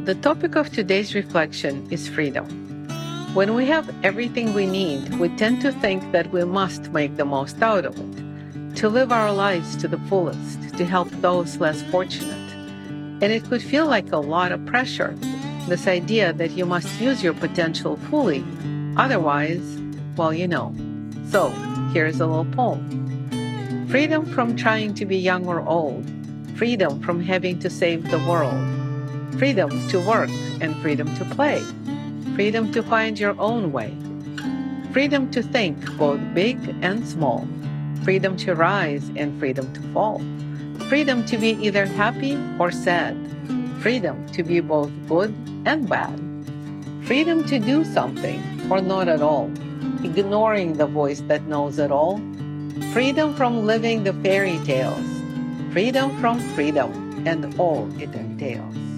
the topic of today's reflection is freedom. When we have everything we need, we tend to think that we must make the most out of it, to live our lives to the fullest, to help those less fortunate. And it could feel like a lot of pressure, this idea that you must use your potential fully, otherwise, well, you know. So, here's a little poem Freedom from trying to be young or old, freedom from having to save the world freedom to work and freedom to play, freedom to find your own way, freedom to think both big and small, freedom to rise and freedom to fall, freedom to be either happy or sad, freedom to be both good and bad, freedom to do something or not at all, ignoring the voice that knows it all, freedom from living the fairy tales, freedom from freedom and all it entails.